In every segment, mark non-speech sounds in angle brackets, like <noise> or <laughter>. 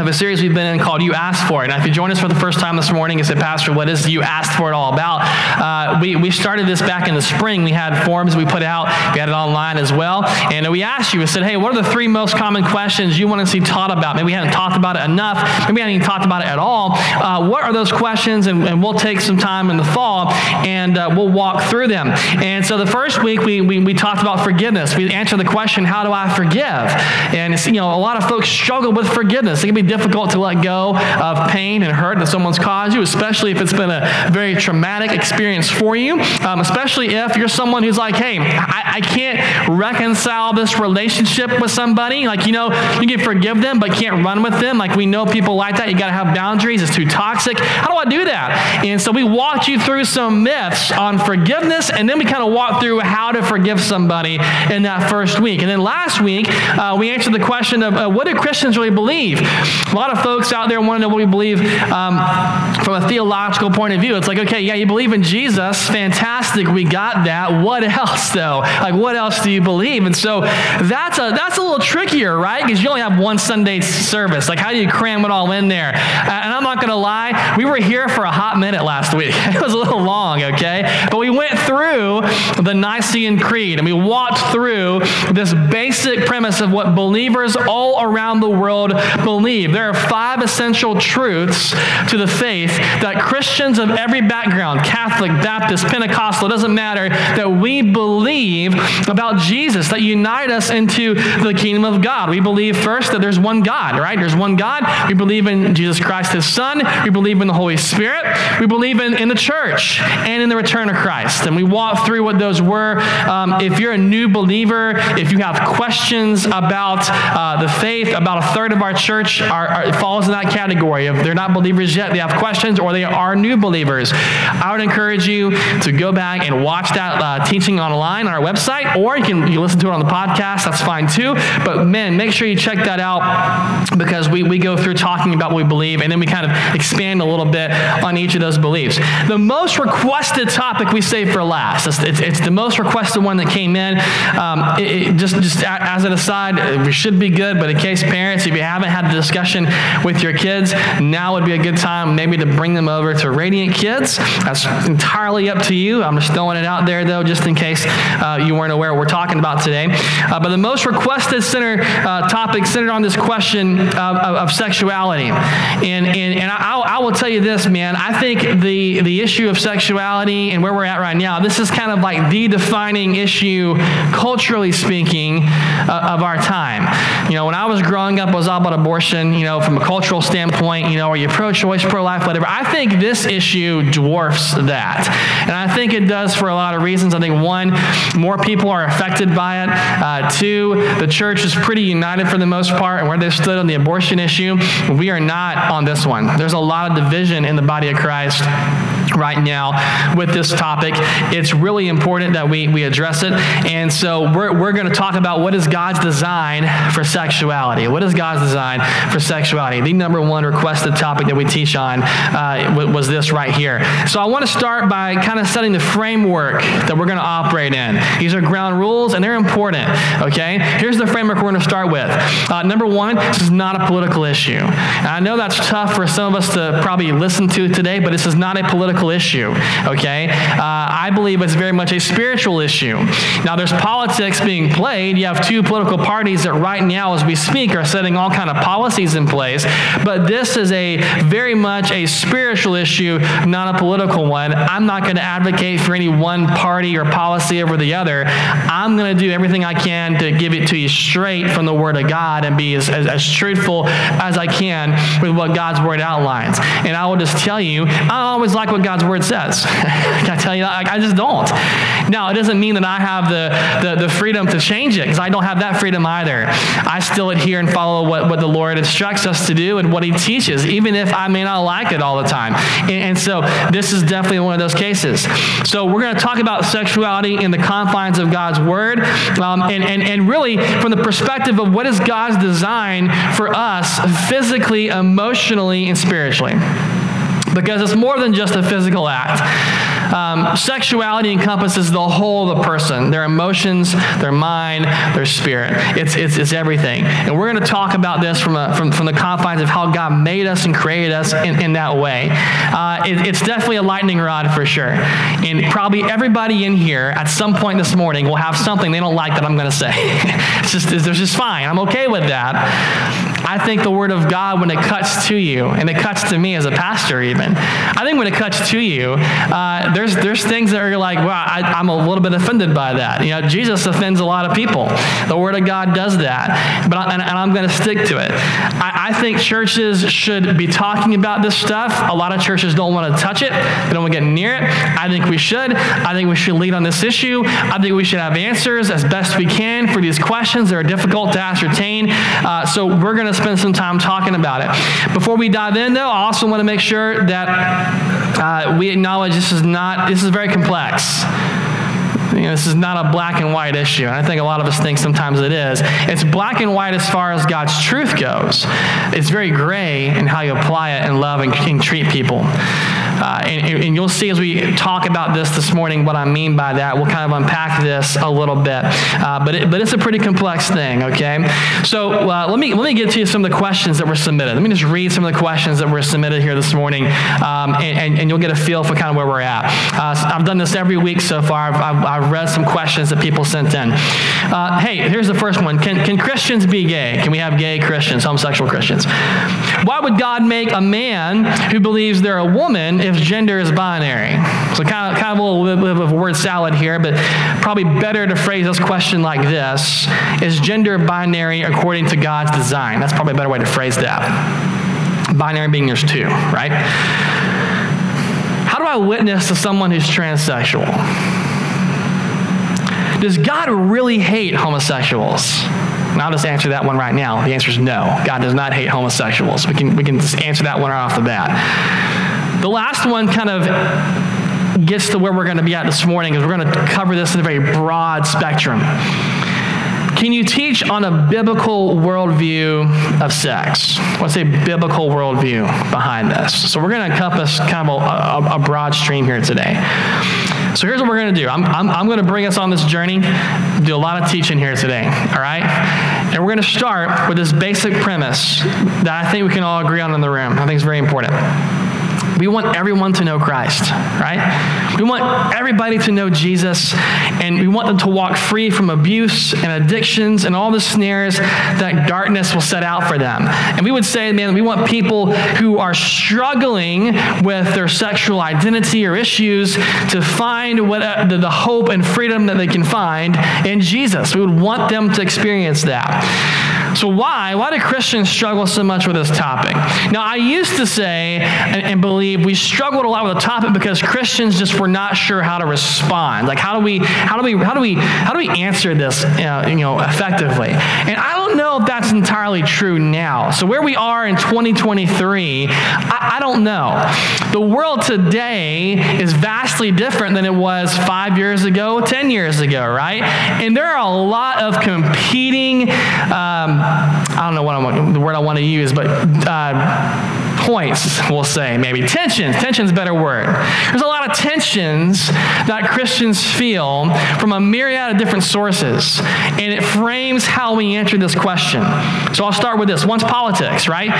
of a series we've been in called You Asked For It. Now, if you join us for the first time this morning and say, Pastor, what is You Asked For It all about? Uh, we, we started this back in the spring. We had forms we put out, we had it online as well. And we asked you, we said, hey, what are the three most common questions you want to see taught about? Maybe we haven't talked about it enough. Maybe we haven't even talked about it at all. Uh, what are those questions? And, and, we'll take some time in the fall and uh, we'll walk through them. And so the first week, we, we, we talked about forgiveness. We answered the question, how do I forgive? And, you know, a lot of folks struggle with forgiveness. It can be difficult to let go of pain and hurt that someone's caused you, especially if it's been a very traumatic experience for you, um, especially if you're someone who's like, hey, I, I can't reconcile this relationship with somebody. Like, you know, you can forgive them, but can't run with them. Like, we know people like that. You got to have boundaries. It's too toxic. How do I do that? And so we walked you through some myths on forgiveness, and then we kind of walked through how to forgive somebody in that first week. And then last week, uh, we answered the question of uh, what do Christians really believe? A lot of folks out there want to know what we believe um, from a theological point of view. It's like, okay, yeah, you believe in Jesus. Fantastic. We got that. What else, though? Like, what else do you believe? And so that's a, that's a little trickier, right? Because you only have one Sunday service. Like, how do you cram it all in there? And I'm not going to lie, we were here for a hot minute last week. <laughs> it was a little long, okay? But we went through the Nicene Creed and we walked through this basic premise of what believers all around the world believe. There are five essential truths to the faith that Christians of every background, Catholic, Baptist, Pentecostal—it doesn't matter, that we believe about Jesus, that unite us into the kingdom of God. We believe first that there's one God, right? There's one God. We believe in Jesus Christ, his Son. We believe in the Holy Spirit. We believe in, in the church and in the return of Christ. And we walk through what those were. Um, if you're a new believer, if you have questions about uh, the faith, about a third of our church are, are falls in that category. If they're not believers yet, they have questions, or they are new believers. I would encourage you to go back and watch that uh, teaching online on our website, or you can you listen to it on the podcast. That's fine too. But man, make sure you check that out because we, we go through talking about what we believe, and then we kind of expand a little bit on each of those beliefs. The most requested topic we save for last. It's, it's, it's the most requested one that came in. Um, it, it just just as an aside, we should be good, but in case parents, if you haven't had the discussion with your kids, now would be a good time maybe to bring them over to Radiant Kids. That's entirely up to you. I'm just throwing it out there, though, just in case uh, you weren't aware what we're talking about today. Uh, but the most requested center uh, topic centered on this question of, of, of sexuality. And, and, and I, I, will tell you this, man. I think the, the issue of sexuality and where we're at right now, this is kind of like the defining issue, culturally speaking, uh, of our time. You know, when I was growing up, I was all about abortion, you know, from a cultural standpoint, you know, are you pro choice, pro life, whatever. I think this issue dwarfs that. And I think it does for a lot of reasons. I think one, more people are affected by it. Uh, two, the church is pretty united for the most part, and where they stood on the abortion issue, we are not on this one. There's a lot of division in the body of Christ right now with this topic. It's really important that we, we address it. And so we're, we're going to talk about what is God's design for sexuality. What is God's design for sexuality? The number one requested topic that we teach on uh, was this right here. So I want to start by kind of setting the framework that we're going to operate in. These are ground rules and they're important. Okay? Here's the framework we're going to start with. Uh, number one, this is not a political issue. And I know that's tough for some of us to probably listen to today, but this is not a political political issue, okay? Uh, I believe it's very much a spiritual issue. Now, there's politics being played. You have two political parties that right now, as we speak, are setting all kind of policies in place. But this is a very much a spiritual issue, not a political one. I'm not going to advocate for any one party or policy over the other. I'm going to do everything I can to give it to you straight from the Word of God and be as, as, as truthful as I can with what God's Word outlines. And I will just tell you, I always like what God's word says. <laughs> Can I tell you that? I just don't. Now, it doesn't mean that I have the, the, the freedom to change it because I don't have that freedom either. I still adhere and follow what, what the Lord instructs us to do and what He teaches, even if I may not like it all the time. And, and so this is definitely one of those cases. So we're going to talk about sexuality in the confines of God's word um, and, and, and really from the perspective of what is God's design for us physically, emotionally, and spiritually because it's more than just a physical act. Um, sexuality encompasses the whole of the person their emotions, their mind, their spirit. It's, it's, it's everything. And we're going to talk about this from, a, from, from the confines of how God made us and created us in, in that way. Uh, it, it's definitely a lightning rod for sure. And probably everybody in here at some point this morning will have something they don't like that I'm going to say. <laughs> it's, just, it's just fine. I'm okay with that. I think the Word of God, when it cuts to you, and it cuts to me as a pastor even, I think when it cuts to you, uh, there's, there's things that are like, wow, I, am a little bit offended by that. You know, Jesus offends a lot of people. The Word of God does that, but I, and, and, I'm going to stick to it. I, I, think churches should be talking about this stuff. A lot of churches don't want to touch it. They don't want to get near it. I think we should. I think we should lead on this issue. I think we should have answers as best we can for these questions that are difficult to ascertain. Uh, so we're going to spend some time talking about it. Before we dive in, though, I also want to make sure that uh, we acknowledge this is not, this is very complex. You know, this is not a black and white issue. And I think a lot of us think sometimes it is. It's black and white as far as God's truth goes. It's very gray in how you apply it and love and, and treat people. Uh, and, and, you'll see as we talk about this this morning what I mean by that. We'll kind of unpack this a little bit. Uh, but, it, but it's a pretty complex thing, okay? So uh, let, me, let me get to you some of the questions that were submitted. Let me just read some of the questions that were submitted here this morning, um, and, and, and, you'll get a feel for kind of where we're at. Uh, I've done this every week so far. I've, I've, I've read some questions that people sent in. Uh, hey, here's the first one Can, can Christians be gay? Can we have gay Christians, homosexual Christians? Why would God make a man who believes they're a woman if gender is binary. So kind of, kind of a little bit of a word salad here, but probably better to phrase this question like this Is gender binary according to God's design? That's probably a better way to phrase that. Binary being there's two, right? How do I witness to someone who's transsexual? Does God really hate homosexuals? And I'll just answer that one right now. The answer is no. God does not hate homosexuals. We can, we can just answer that one right off the bat. The last one kind of gets to where we're going to be at this morning is we're going to cover this in a very broad spectrum. Can you teach on a biblical worldview of sex? What's a biblical worldview behind this? So we're going to encompass kind of a, a, a broad stream here today. So here's what we're going to do. I'm, I'm, I'm going to bring us on this journey, do a lot of teaching here today, all right? And we're going to start with this basic premise that I think we can all agree on in the room. I think it's very important. We want everyone to know Christ, right? We want everybody to know Jesus, and we want them to walk free from abuse and addictions and all the snares that darkness will set out for them. And we would say, man, we want people who are struggling with their sexual identity or issues to find what, uh, the, the hope and freedom that they can find in Jesus. We would want them to experience that. So, why? Why do Christians struggle so much with this topic? Now, I used to say and, and believe we struggled a lot with the topic because Christians just were not sure how to respond. Like, how do we, how do we, how do we, how do we answer this, uh, you know, effectively? And I don't know if that's entirely true now. So, where we are in 2023, I, I don't know. The world today is vastly different than it was five years ago, 10 years ago, right? And there are a lot of competing. Um, I don't know what I'm, the word I want to use, but uh, points, we'll say, maybe. Tensions. Tension's better word. There's a lot of tensions that Christians feel from a myriad of different sources, and it frames how we answer this question. So I'll start with this. One's politics, right?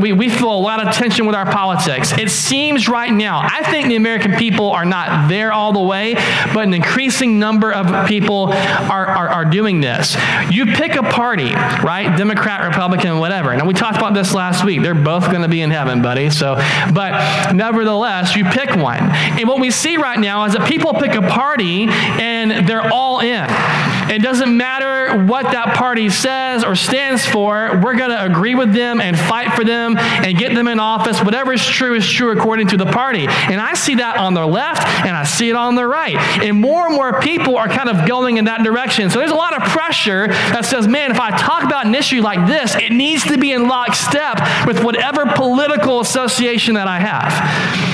We, we feel a lot of tension with our politics. It seems right now, I think the American people are not there all the way, but an increasing number of people are, are, are doing this. You pick a party, right? Democrat, Republican, whatever. Now, we talked about this last week. They're both going to be in heaven buddy. So, but nevertheless, you pick one. And what we see right now is that people pick a party and they're all in It doesn't matter what that party says or stands for, we're going to agree with them and fight for them and get them in office. Whatever is true is true according to the party. And I see that on the left and I see it on the right. And more and more people are kind of going in that direction. So there's a lot of pressure that says, man, if I talk about an issue like this, it needs to be in lockstep with whatever political association that I have.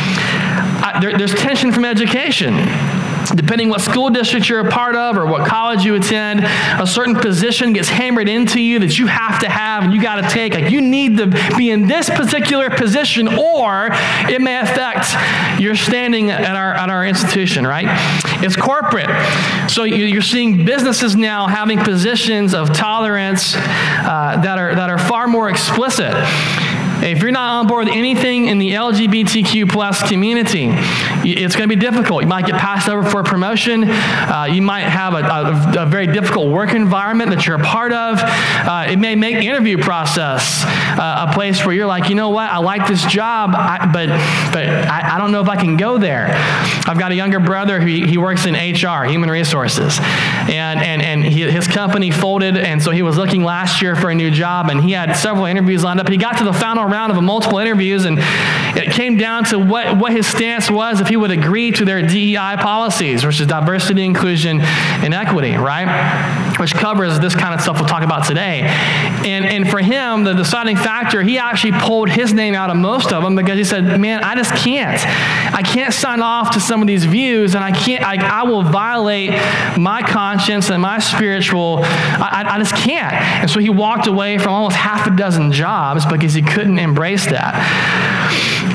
There, there's tension from education depending what school district you're a part of or what college you attend, a certain position gets hammered into you that you have to have and you got to take. Like you need to be in this particular position, or it may affect your standing at our at our institution. Right? It's corporate, so you're seeing businesses now having positions of tolerance uh, that are that are far more explicit. If you're not on board with anything in the LGBTQ plus community, it's going to be difficult. You might get passed over for a promotion. Uh, you might have a, a, a, very difficult work environment that you're a part of. Uh, it may make the interview process uh, a place where you're like, you know what, I like this job, I, but but I, I, don't know if I can go there. I've got a younger brother who he, works in HR, human resources, and and and he, his company folded, and so he was looking last year for a new job, and he had several interviews lined up. He got to the final round of multiple interviews, and it came down to what, what his stance was if he would agree to their DEI policies, which is diversity, inclusion, and equity, right? Which covers this kind of stuff we'll talk about today. And, and for him, the deciding factor, he actually pulled his name out of most of them because he said, Man, I just can't. I can't sign off to some of these views, and I can't, I, I will violate my conscience and my spiritual, I, I just can't. And so he walked away from almost half a dozen jobs because he couldn't embrace that.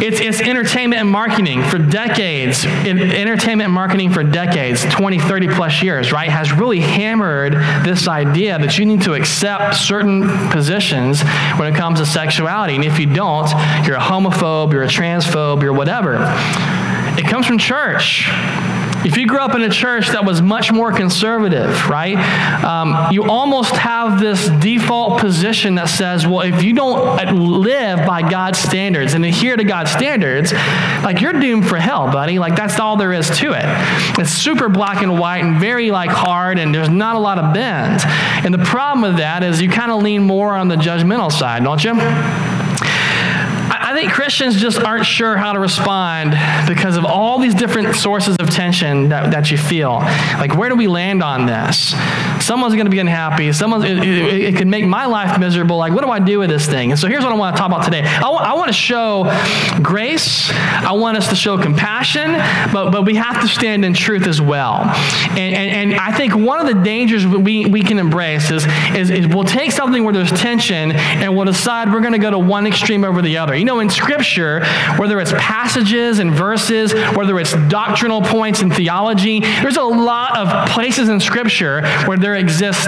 It's, it's entertainment and marketing for decades. entertainment and marketing for decades, 20, 30 plus years, right, has really hammered this idea that you need to accept certain positions when it comes to sexuality. And if you don't, you're a homophobe, you're a transphobe, you're whatever. It comes from church. If you grew up in a church that was much more conservative, right, um, you almost have this default position that says, well, if you don't live by God's standards and adhere to God's standards, like you're doomed for hell, buddy. Like that's all there is to it. It's super black and white and very like hard, and there's not a lot of bends. And the problem with that is you kind of lean more on the judgmental side, don't you? Think Christians just aren't sure how to respond because of all these different sources of tension that, that you feel. Like, where do we land on this? Someone's going to be unhappy. Someone, it, it, it, can make my life miserable. Like, what do I do with this thing? And so here's what I want to talk about today. I, w- I want to show grace. I want us to show compassion, but, but we have to stand in truth as well. And, and, and I think one of the dangers we, we can embrace is, is, is we'll take something where there's tension and we'll decide we're going to go to one extreme over the other. You know, in Scripture, whether it's passages and verses, whether it's doctrinal points in theology, there's a lot of places in Scripture where there exists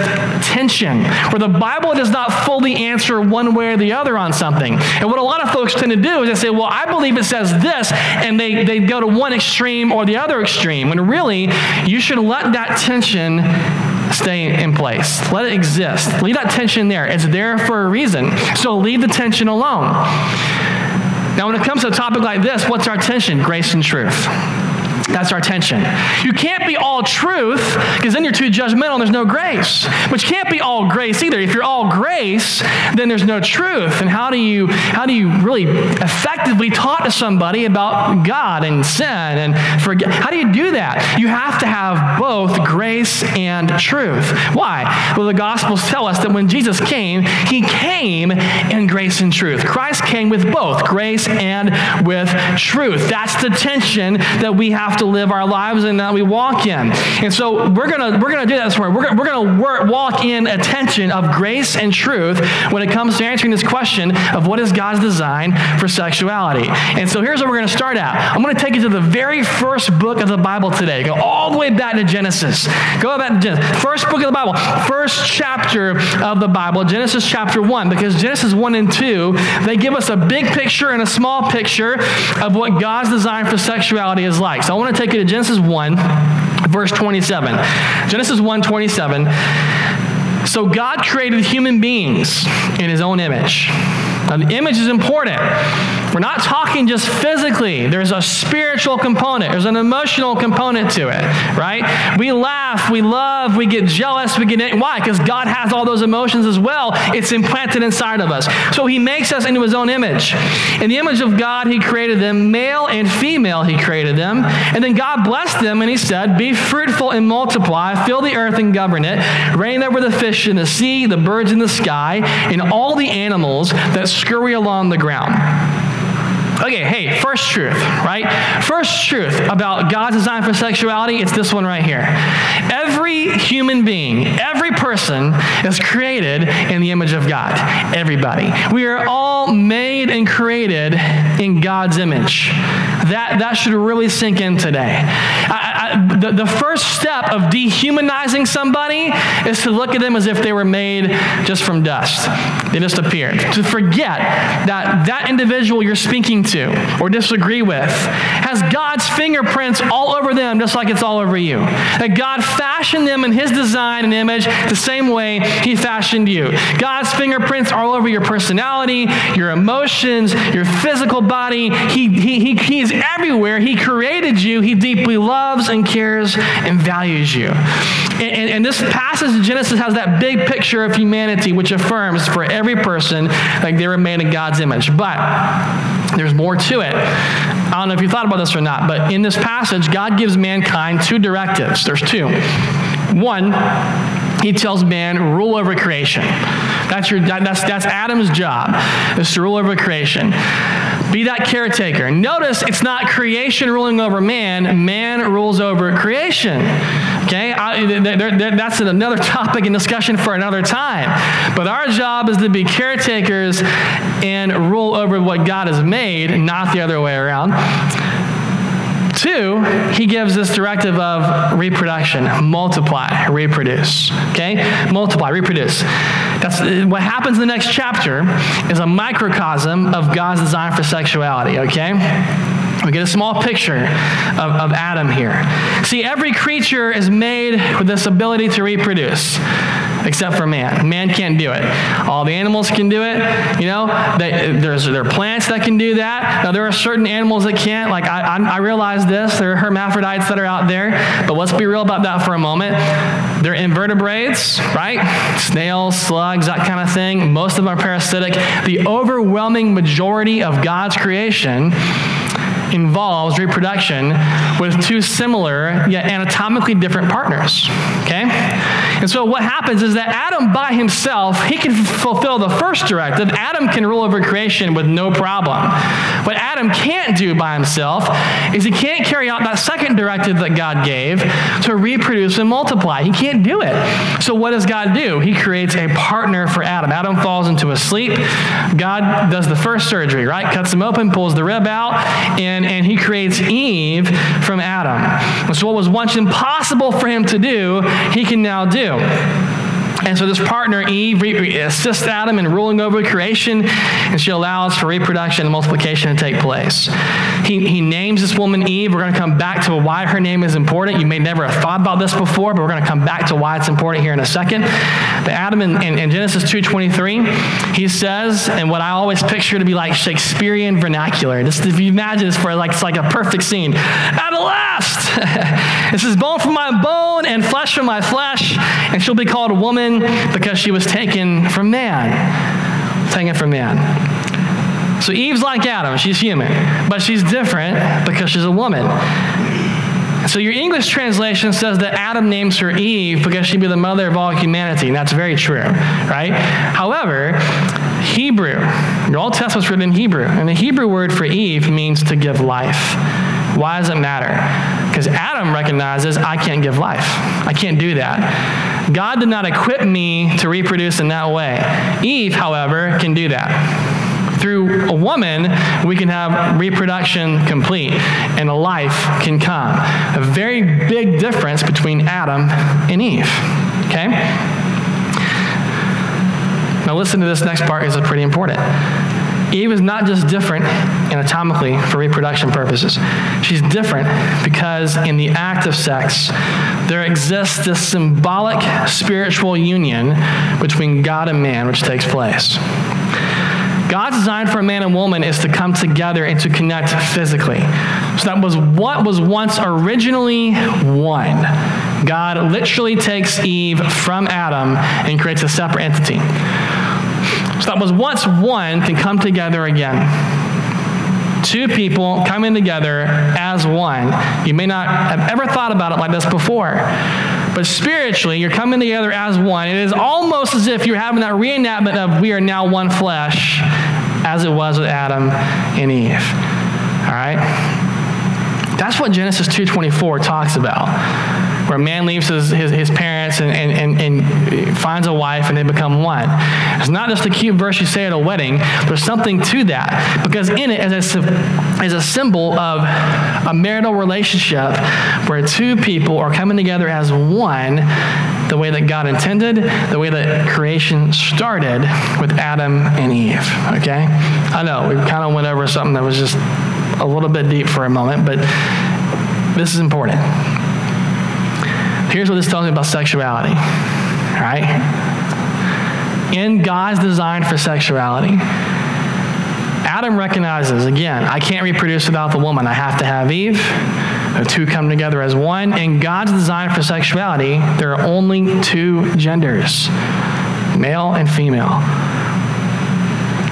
tension, where the Bible does not fully answer one way or the other on something. And what a lot of folks tend to do is they say, well, I believe it says this, and they, they go to one extreme or the other extreme, when really you should let that tension stay in place. Let it exist. Leave that tension there. It's there for a reason. So leave the tension alone. Now, when it comes to a topic like this, what's our tension? Grace and truth. That's our tension. You can't be all truth because then you're too judgmental and there's no grace. But you can't be all grace either. If you're all grace, then there's no truth. And how do you how do you really effectively talk to somebody about God and sin and forget? How do you do that? You have to have both grace and truth. Why? Well, the Gospels tell us that when Jesus came, he came in grace and truth. Christ came with both grace and with truth. That's the tension that we have have to live our lives and that we walk in. And so we're gonna we're gonna do that this morning. We're, we're gonna work, walk in attention of grace and truth when it comes to answering this question of what is God's design for sexuality. And so here's where we're gonna start at. I'm gonna take you to the very first book of the Bible today. Go all the way back to Genesis. Go back to Genesis. First book of the Bible, first chapter of the Bible, Genesis chapter one, because Genesis one and two they give us a big picture and a small picture of what God's design for sexuality is like. So want to take you to Genesis 1, verse 27. Genesis 1 27. So God created human beings in his own image. Now, the image is important. We're not talking just physically. There's a spiritual component. There's an emotional component to it, right? We laugh, we love, we get jealous, we get why? Because God has all those emotions as well. It's implanted inside of us. So He makes us into His own image. In the image of God, He created them, male and female. He created them, and then God blessed them, and He said, "Be fruitful and multiply, fill the earth and govern it, reign over the fish in the sea, the birds in the sky, and all the animals that scurry along the ground." Okay, hey, first truth, right? First truth about God's design for sexuality, it's this one right here. Every human being, every person is created in the image of God. Everybody. We are all made and created in God's image. That, that should really sink in today. I, The, the first step of dehumanizing somebody is to look at them as if they were made just from dust. They just appeared. To forget that that individual you're speaking to or disagree with has God's fingerprints all over them, just like it's all over you. That God fashioned them in His design and image the same way He fashioned you. God's fingerprints are all over your personality, your emotions, your physical body. He, he, he, he is everywhere. He created you. He deeply loves and cares and values you. And, and, and this passage in Genesis has that big picture of humanity, which affirms for every person like they were made in God's image. But there's more to it. I don't know if you thought about this or not, but in this passage, God gives mankind two directives. There's two. One, he tells man, rule over creation. That's, your, that's, that's Adam's job, is to rule over creation. Be that caretaker. Notice it's not creation ruling over man, man rules over creation. Okay? I, they're, they're, that's another topic and discussion for another time. But our job is to be caretakers and rule over what God has made, not the other way around. Two, he gives this directive of reproduction multiply, reproduce. Okay? Multiply, reproduce. That's what happens in the next chapter is a microcosm of God's design for sexuality, okay? We get a small picture of, of Adam here. See, every creature is made with this ability to reproduce <laughs> except for man. Man can't do it. All the animals can do it. You know, they, there's there are plants that can do that. Now there are certain animals that can't. Like I, I, I realize this. There are hermaphrodites that are out there, but let's be real about that for a moment. They're invertebrates, right? Snails, slugs, that kind of thing. Most of them are parasitic. The overwhelming majority of God's creation involves reproduction with two similar yet anatomically different partners. Okay? And so what happens is that Adam by himself, he can fulfill the first directive. Adam can rule over creation with no problem. What Adam can't do by himself is he can't carry out that second directive that God gave to reproduce and multiply. He can't do it. So what does God do? He creates a partner for Adam. Adam falls into a sleep. God does the first surgery, right? Cuts him open, pulls the rib out, and, and he creates Eve from Adam. So what was once impossible for him to do, he can now do. And so this partner, Eve, assists Adam in ruling over creation, and <laughs> she allows for reproduction and multiplication to take place. He, he names this woman Eve. We're going to come back to why her name is important. You may never have thought about this before, but we're going to come back to why it's important here in a second. But Adam in, in, in Genesis 2.23, he says, and what I always picture to be like Shakespearean vernacular. Just if you imagine this for like, it's like a perfect scene. At last, <laughs> this is bone from my bone and flesh from my flesh, and she'll be called a woman because she was taken from man. Taken from man. So Eve's like Adam, she's human, but she's different because she's a woman. So your English translation says that Adam names her Eve because she'd be the mother of all humanity, and that's very true, right? However, Hebrew, your Old Testament's written in Hebrew, and the Hebrew word for Eve means to give life. Why does it matter? Because Adam recognizes I can't give life. I can't do that. God did not equip me to reproduce in that way. Eve, however, can do that. Through a woman, we can have reproduction complete and a life can come. A very big difference between Adam and Eve. Okay? Now, listen to this next part, because it's pretty important. Eve is not just different anatomically for reproduction purposes. She's different because in the act of sex, there exists this symbolic spiritual union between God and man which takes place. God's design for a man and woman is to come together and to connect physically. So that was what was once originally one. God literally takes Eve from Adam and creates a separate entity. So that was once one can come together again two people coming together as one. You may not have ever thought about it like this before. But spiritually, you're coming together as one. It is almost as if you're having that reenactment of we are now one flesh, as it was with Adam and Eve. All right? That's what Genesis 2.24 talks about where a man leaves his, his, his parents and, and, and, and, finds a wife and they become one. It's not just a cute verse you say at a wedding, there's something to that. Because in it is a, is a symbol of a marital relationship where two people are coming together as one the way that God intended, the way that creation started with Adam and Eve. Okay? I know, we kind of went over something that was just a little bit deep for a moment, but this is important. Here's what this tells me about sexuality, right? In God's design for sexuality, Adam recognizes, again, I can't reproduce without the woman. I have to have Eve. The two come together as one. In God's design for sexuality, there are only two genders male and female.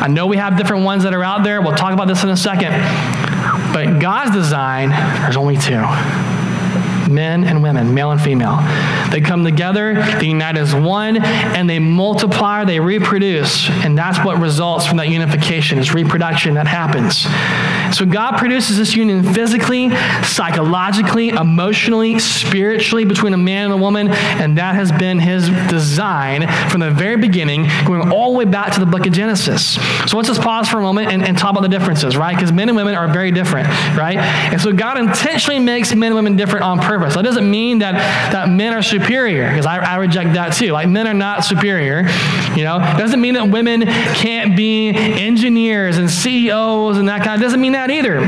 I know we have different ones that are out there. We'll talk about this in a second. But God's design, there's only two men and women, male and female. They come together, they unite as one, and they multiply, they reproduce. And that's what results from that unification, is reproduction that happens. So God produces this union physically, psychologically, emotionally, spiritually between a man and a woman, and that has been his design from the very beginning, going all the way back to the book of Genesis. So let's just pause for a moment and, and talk about the differences, right? Because men and women are very different, right? And so God intentionally makes men and women different on purpose. That doesn't mean that, that men are superior, because I, I reject that too. Like, men are not superior. You know, it doesn't mean that women can't be engineers and CEOs and that kind of, doesn't mean that either.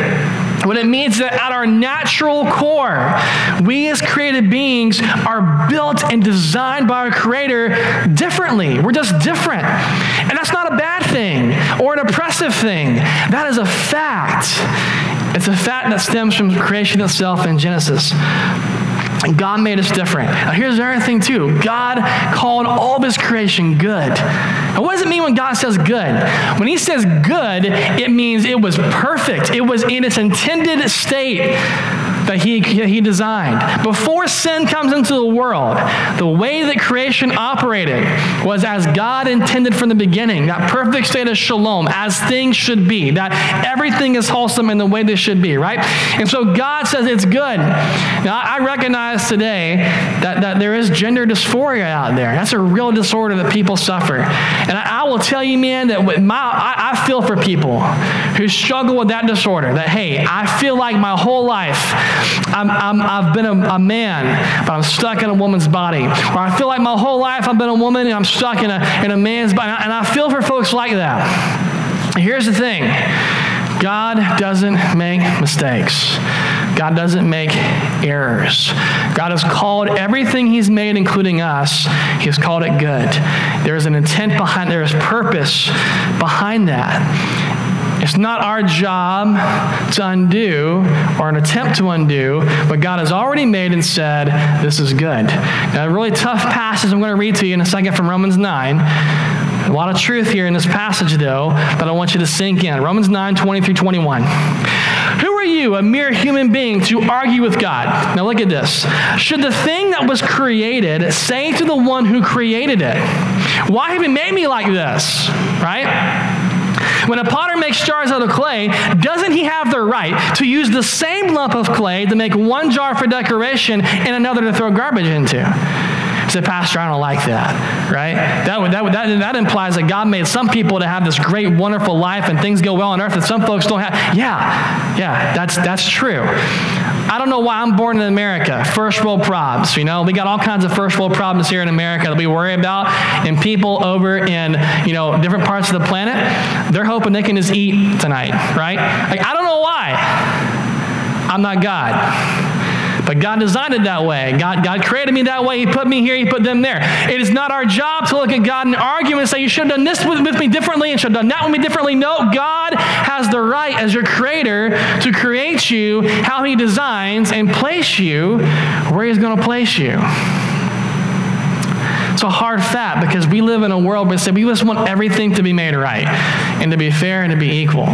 What it means is that at our natural core, we as created beings are built and designed by our Creator differently. We're just different. And that's not a bad thing or an oppressive thing. That is a fact. It's a fact that stems from creation itself in Genesis. God made us different. Now, here's the other thing, too God called all of his creation good. What does it mean when God says good? When he says good, it means it was perfect, it was in its intended state that he, he designed. Before sin comes into the world, the way that creation operated was as God intended from the beginning, that perfect state of shalom, as things should be, that everything is wholesome in the way they should be, right? And so God says it's good. Now, I recognize today that, that there is gender dysphoria out there. That's a real disorder that people suffer. And I, I will tell you, man, that my, I, I feel for people who struggle with that disorder, that, hey, I feel like my whole life i have been a, a, man, but I'm stuck in a woman's body. Or I feel like my whole life I've been a woman and I'm stuck in a, in a man's body. And I feel for folks like that. Here's the thing God doesn't make mistakes. God doesn't make errors. God has called everything He's made, including us, He has called it good. There is an intent behind, there is purpose behind that. It's not our job to undo or an attempt to undo what God has already made and said, this is good. Now, a really tough passage I'm going to read to you in a second from Romans 9. A lot of truth here in this passage, though, that I want you to sink in. Romans 9, 20 through 21. Who are you, a mere human being, to argue with God? Now look at this. Should the thing that was created say to the one who created it, Why have you made me like this? Right? When a potter makes jars out of clay, doesn't he have the right to use the same lump of clay to make one jar for decoration and another to throw garbage into? Say, Pastor, I don't like that, right? That, would, that, that, that implies that God made some people to have this great, wonderful life and things go well on earth, and some folks don't have. Yeah, yeah, that's, that's true. I don't know why I'm born in America. First world problems, you know. We got all kinds of first world problems here in America that we worry about. And people over in, you know, different parts of the planet, they're hoping they can just eat tonight, right? Like, I don't know why. I'm not God. But God designed it that way. God, God created me that way. He put me here, He put them there. It is not our job to look at God and argue and say, You should have done this with, with me differently and should have done that with me differently. No, God has the right as your creator to create you how He designs and place you where He's going to place you. It's a hard fact because we live in a world where we just want everything to be made right and to be fair and to be equal.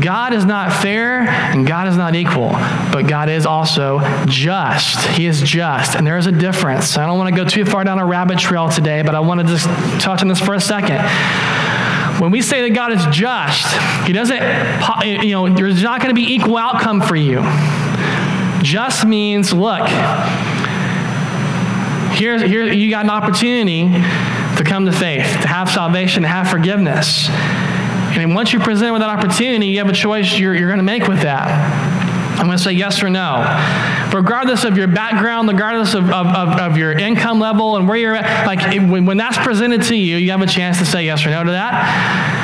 God is not fair and God is not equal, but God is also just. He is just, and there is a difference. I don't want to go too far down a rabbit trail today, but I want to just touch on this for a second. When we say that God is just, He doesn't, you know, there's not going to be equal outcome for you. Just means, look, here's, here, you got an opportunity to come to faith, to have salvation, to have forgiveness. And once you're presented with that opportunity, you have a choice you're, you're going to make with that. I'm going to say yes or no. Regardless of your background, regardless of, of, of, of your income level and where you're at, like when, when that's presented to you, you have a chance to say yes or no to that.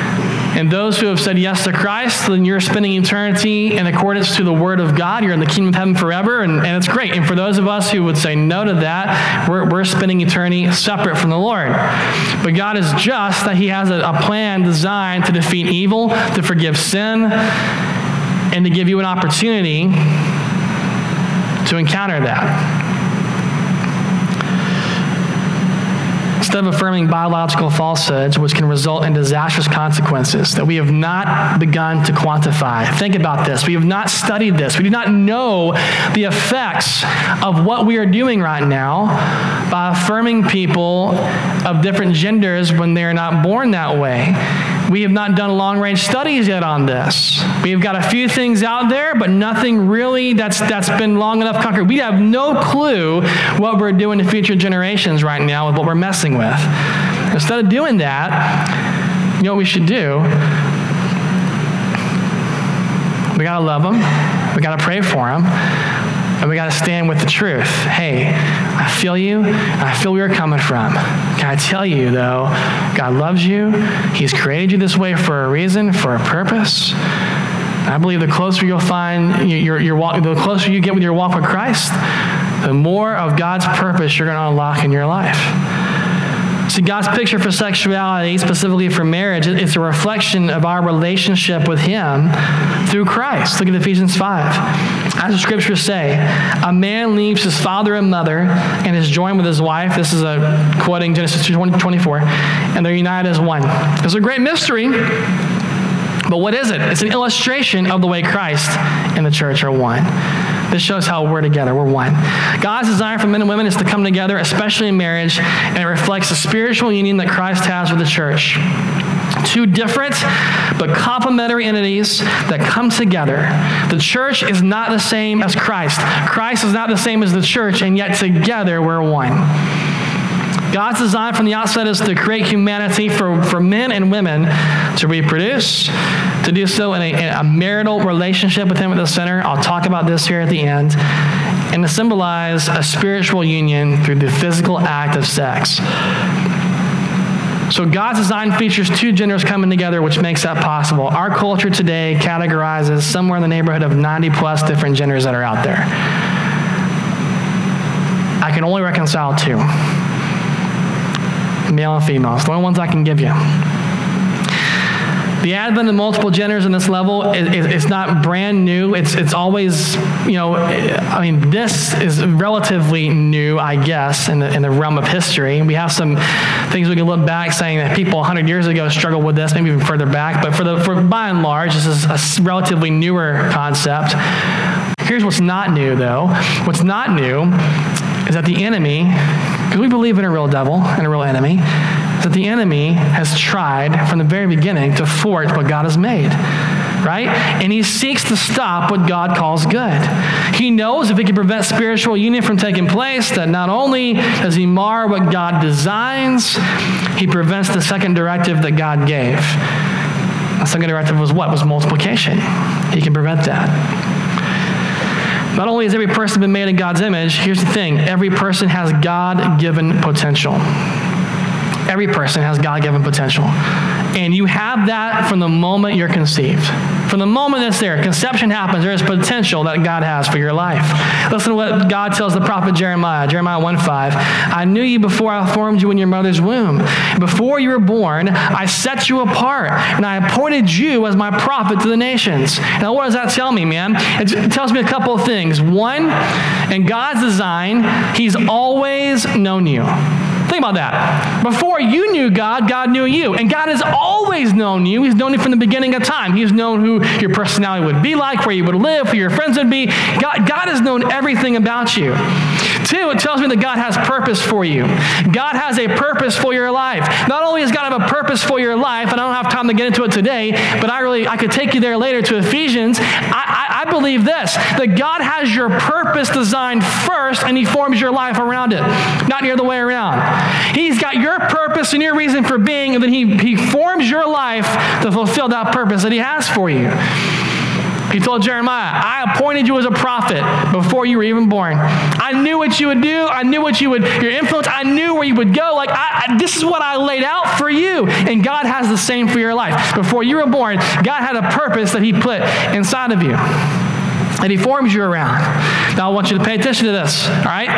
And those who have said yes to Christ, then you're spending eternity in accordance to the Word of God. You're in the kingdom of heaven forever, and, and it's great. And for those of us who would say no to that, we're, we're spending eternity separate from the Lord. But God is just that He has a, a plan designed to defeat evil, to forgive sin, and to give you an opportunity to encounter that. Instead of affirming biological falsehoods, which can result in disastrous consequences that we have not begun to quantify. Think about this. We have not studied this. We do not know the effects of what we are doing right now by affirming people of different genders when they are not born that way. We have not done long range studies yet on this. We've got a few things out there, but nothing really that's, that's been long enough concrete. We have no clue what we're doing to future generations right now with what we're messing with. Instead of doing that, you know what we should do? We got to love them, we got to pray for them. And we got to stand with the truth. Hey, I feel you. I feel where you're coming from. Can I tell you, though, God loves you. He's created you this way for a reason, for a purpose. I believe the closer you'll find your, your walk, the closer you get with your walk with Christ, the more of God's purpose you're going to unlock in your life. See, God's picture for sexuality, specifically for marriage, it's a reflection of our relationship with Him through Christ. Look at Ephesians 5. As the scriptures say, a man leaves his father and mother and is joined with his wife. This is a quoting Genesis 2 24, and they're united as one. It's a great mystery. But what is it? It's an illustration of the way Christ and the church are one. This shows how we're together. We're one. God's desire for men and women is to come together, especially in marriage, and it reflects the spiritual union that Christ has with the church. Two different but complementary entities that come together. The church is not the same as Christ. Christ is not the same as the church, and yet together we're one. God's design from the outset is to create humanity for, for men and women to reproduce, to do so in a, a marital relationship with Him at the center. I'll talk about this here at the end. And to symbolize a spiritual union through the physical act of sex. So God's design features two genders coming together, which makes that possible. Our culture today categorizes somewhere in the neighborhood of 90 plus different genders that are out there. I can only reconcile two male and female. It's the only ones I can give you. The advent of multiple genders in this level is, is, not brand new. It's, it's always, you know, I mean, this is relatively new, I guess, in the, in the realm of history. We have some things we can look back saying that people 100 years ago struggled with this, maybe even further back. But for the, for, by and large, this is a relatively newer concept. Here's what's not new, though. What's not new is that the enemy because we believe in a real devil and a real enemy, that the enemy has tried from the very beginning to thwart what God has made. Right? And he seeks to stop what God calls good. He knows if he can prevent spiritual union from taking place, that not only does he mar what God designs, he prevents the second directive that God gave. The second directive was what? Was multiplication. He can prevent that. Not only has every person been made in God's image, here's the thing every person has God given potential. Every person has God given potential. And you have that from the moment you're conceived. From the moment it's there, conception happens, there is potential that God has for your life. Listen to what God tells the prophet Jeremiah, Jeremiah 1 5. I knew you before I formed you in your mother's womb. Before you were born, I set you apart, and I appointed you as my prophet to the nations. Now, what does that tell me, man? It tells me a couple of things. One, in God's design, He's always known you. About that. Before you knew God, God knew you. And God has always known you. He's known you from the beginning of time. He's known who your personality would be like, where you would live, who your friends would be. God, God has known everything about you. Two, it tells me that God has purpose for you. God has a purpose for your life. Not only does God have a purpose for your life, and I don't have time to get into it today, but I really I could take you there later to Ephesians. I, I, I believe this that God has your purpose designed first, and He forms your life around it, not the other way around. He's got your purpose and your reason for being, and then he, he forms your life to fulfill that purpose that He has for you. He told Jeremiah, I appointed you as a prophet before you were even born. I knew what you would do. I knew what you would, your influence. I knew where you would go. Like, I, I, this is what I laid out for you. And God has the same for your life. Before you were born, God had a purpose that He put inside of you. And He forms you around. Now, I want you to pay attention to this, all right?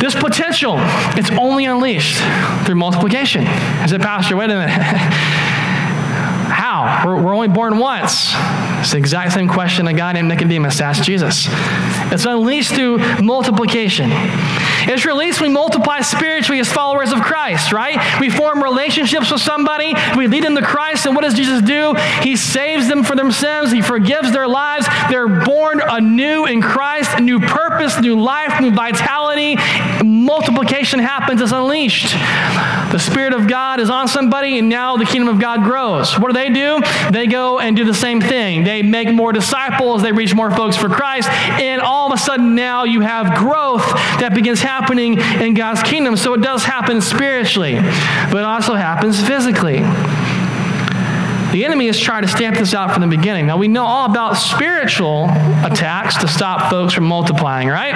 This potential, it's only unleashed through multiplication. I said, Pastor, wait a minute. <laughs> How? We're, we're only born once. It's the exact same question a guy named Nicodemus asked Jesus. It's unleashed through multiplication. It's released we multiply spiritually as followers of Christ, right? We form relationships with somebody, we lead them to Christ, and what does Jesus do? He saves them for their sins, He forgives their lives. They're born anew in Christ, new purpose, new life, new vitality. Multiplication happens, it's unleashed. The Spirit of God is on somebody, and now the kingdom of God grows. What do they do? They go and do the same thing. They make more disciples, they reach more folks for Christ, and all of a sudden now you have growth that begins happening in God's kingdom. So it does happen spiritually, but it also happens physically. The enemy has tried to stamp this out from the beginning. Now, we know all about spiritual attacks to stop folks from multiplying, right?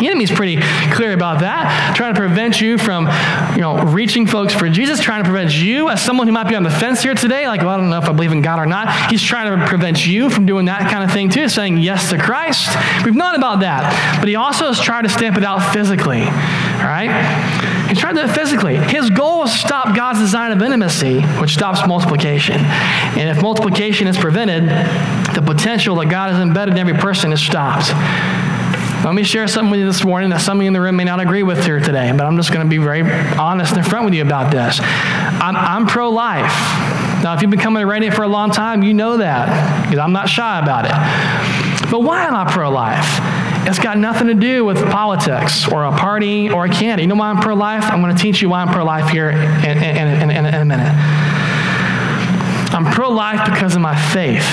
The enemy's pretty clear about that, trying to prevent you from, you know, reaching folks for Jesus, trying to prevent you as someone who might be on the fence here today, like, well, I don't know if I believe in God or not. He's trying to prevent you from doing that kind of thing too, saying yes to Christ. We've known about that. But he also has tried to stamp it out physically, all right? He's trying to do it physically. His goal is to stop God's design of intimacy, which stops multiplication. And if multiplication is prevented, the potential that God has embedded in every person is stopped. Let me share something with you this morning that some of you in the room may not agree with here today, but I'm just going to be very honest and front with you about this. I'm, I'm pro life. Now, if you've been coming to Radiant for a long time, you know that, because I'm not shy about it. But why am I pro life? It's got nothing to do with politics or a party or a candidate. You know why I'm pro life? I'm going to teach you why I'm pro life here in, in, in, in a minute. I'm pro life because of my faith.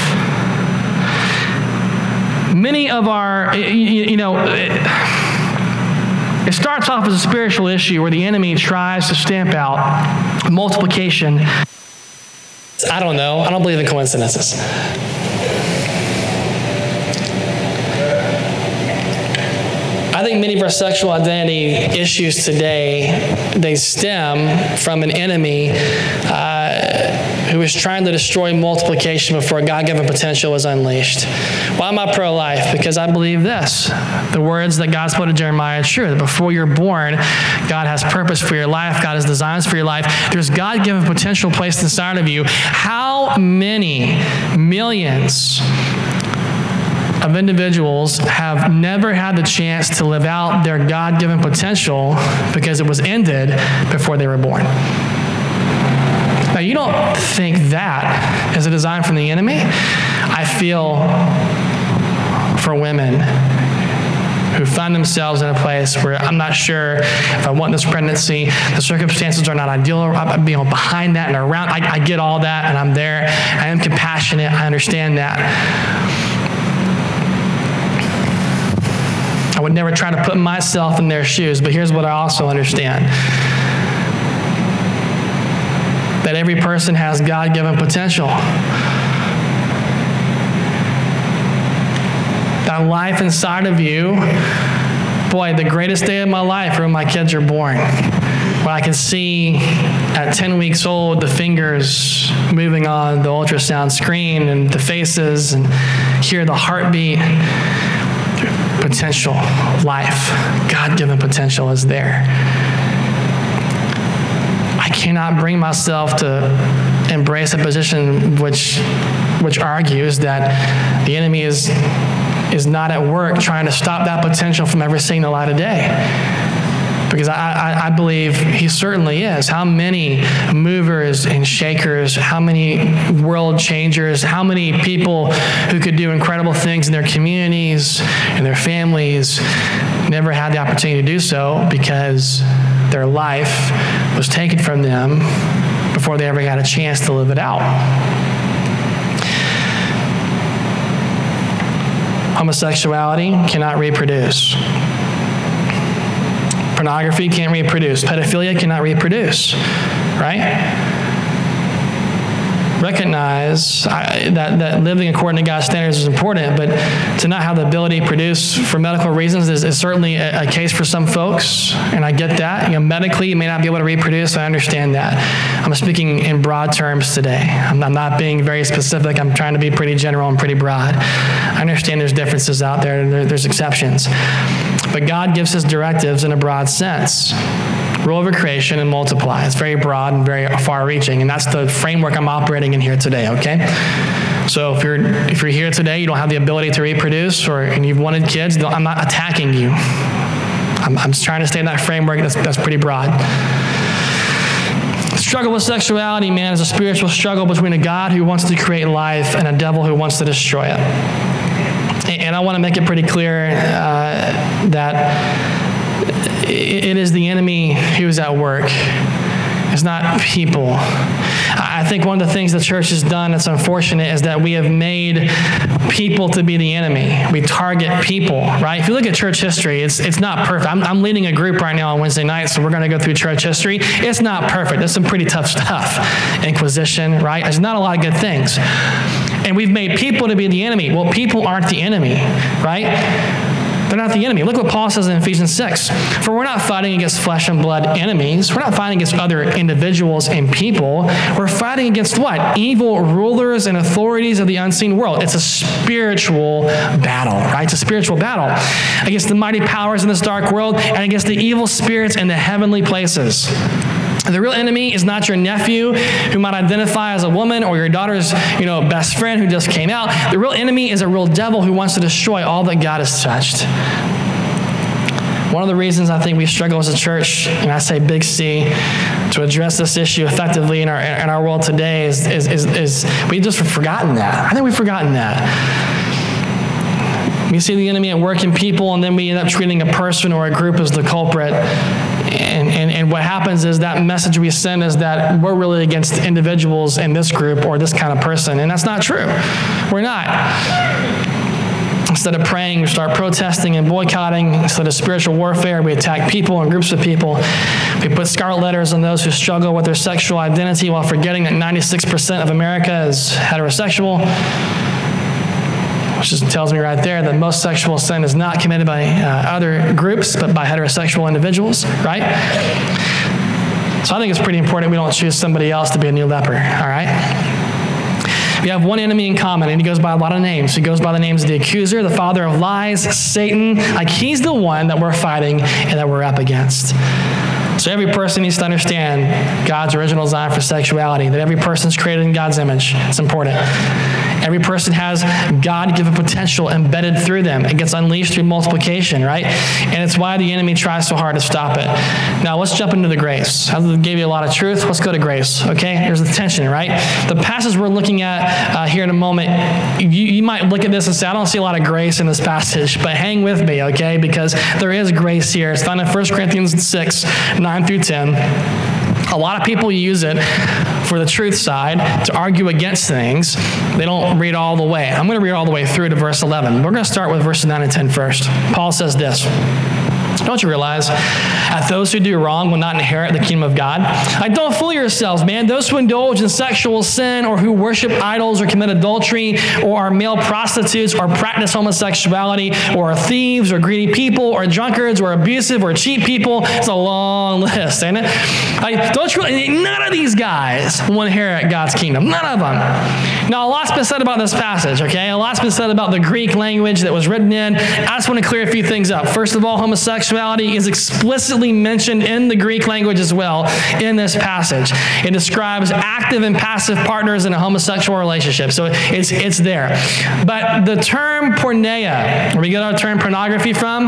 Many of our, you know, it starts off as a spiritual issue where the enemy tries to stamp out multiplication. I don't know. I don't believe in coincidences. Think many of our sexual identity issues today, they stem from an enemy uh, who is trying to destroy multiplication before God-given potential is unleashed. Why am I pro-life? Because I believe this. The words that God spoke to Jeremiah are true. That before you're born, God has purpose for your life. God has designs for your life. There's God-given potential placed inside of you. How many millions of individuals have never had the chance to live out their God given potential because it was ended before they were born. Now, you don't think that is a design from the enemy. I feel for women who find themselves in a place where I'm not sure if I want this pregnancy, the circumstances are not ideal, I'm you know, behind that and around. I, I get all that and I'm there. I am compassionate. I understand that. I would never try to put myself in their shoes, but here's what I also understand. That every person has God given potential. That life inside of you, boy, the greatest day of my life when my kids are born. When I can see at 10 weeks old the fingers moving on the ultrasound screen and the faces and hear the heartbeat, potential, life, God given potential is there. I cannot bring myself to embrace a position which, which argues that the enemy is, is not at work trying to stop that potential from ever seeing the light of day because I, I, I, believe he certainly is. How many movers and shakers, how many world changers, how many people who could do incredible things in their communities and their families never had the opportunity to do so because their life was taken from them before they ever got a chance to live it out. Homosexuality cannot reproduce. Pornography can't reproduce. Pedophilia cannot reproduce, right? recognize that, that living according to God's standards is important, but to not have the ability to produce for medical reasons is, is certainly a, a, case for some folks, and I get that. You know, medically, you may not be able to reproduce. I understand that. I'm speaking in broad terms today. I'm, I'm not being very specific. I'm trying to be pretty general and pretty broad. I understand there's differences out there, there there's exceptions. But God gives his directives in a broad sense rule over creation and multiply. It's very broad and very far reaching, and that's the framework I'm operating in here today, okay? So if you're if you're here today, you don't have the ability to reproduce, or and you've wanted kids, I'm not attacking you. I'm, I'm just trying to stay in that framework that's, that's pretty broad. Struggle with sexuality, man, is a spiritual struggle between a God who wants to create life and a devil who wants to destroy it. And I want to make it pretty clear uh, that it is the enemy who's at work. It's not people. I think one of the things the church has done that's unfortunate is that we have made people to be the enemy. We target people, right? If you look at church history, it's, it's not perfect. I'm, I'm leading a group right now on Wednesday night, so we're going to go through church history. It's not perfect. There's some pretty tough stuff. Inquisition, right? There's not a lot of good things. And we've made people to be the enemy. Well, people aren't the enemy, right? They're not the enemy. Look what Paul says in Ephesians 6. For we're not fighting against flesh and blood enemies. We're not fighting against other individuals and people. We're fighting against what? Evil rulers and authorities of the unseen world. It's a spiritual battle, right? It's a spiritual battle against the mighty powers in this dark world and against the evil spirits in the heavenly places. The real enemy is not your nephew who might identify as a woman or your daughter's, you know, best friend who just came out. The real enemy is a real devil who wants to destroy all that God has touched. One of the reasons I think we struggle as a church, and I say big C, to address this issue effectively in our, in our world today is, is, is, is we've just forgotten that. I think we've forgotten that. We see the enemy at work in people, and then we end up treating a person or a group as the culprit. And, what happens is that message we send is that we're really against individuals in this group or this kind of person. And that's not true. We're not. Instead of praying, we start protesting and boycotting. Instead of spiritual warfare, we attack people and groups of people. We put scarlet letters on those who struggle with their sexual identity while forgetting that 96% of America is heterosexual which just tells me right there that most sexual sin is not committed by uh, other groups, but by heterosexual individuals, right? So I think it's pretty important we don't choose somebody else to be a new leper, all right? We have one enemy in common, and he goes by a lot of names. He goes by the names of the accuser, the father of lies, Satan. Like he's the one that we're fighting and that we're up against. So every person needs to understand God's original design for sexuality, that every person's created in God's image. It's important. Every person has God given potential embedded through them. It gets unleashed through multiplication, right? And it's why the enemy tries so hard to stop it. Now, let's jump into the grace. I gave you a lot of truth. Let's go to grace, okay? Here's the tension, right? The passage we're looking at uh, here in a moment, you, you might look at this and say, I don't see a lot of grace in this passage, but hang with me, okay? Because there is grace here. It's found in 1 Corinthians 6, 9 through 10. A lot of people use it for the truth side to argue against things. They don't read all the way. I'm going to read all the way through to verse 11. We're going to start with verses 9 and 10 first. Paul says this Don't you realize that those who do wrong will not inherit the kingdom of God? Like, don't fool yourselves, man. Those who indulge in sexual sin or who worship idols or commit adultery or are male prostitutes or practice homosexuality or are thieves or greedy people or drunkards or abusive or cheap people. It's a long <laughs> list, ain't it? Like, don't you, none of these guys will inherit God's kingdom. None of them. Now, a lot's been said about this passage, okay? A lot's been said about the Greek language that was written in. I just want to clear a few things up. First of all, homosexuality is explicitly mentioned in the Greek language as well in this passage. It describes active and passive partners in a homosexual relationship. So it's, it's there. But the term porneia, where we get our term pornography from,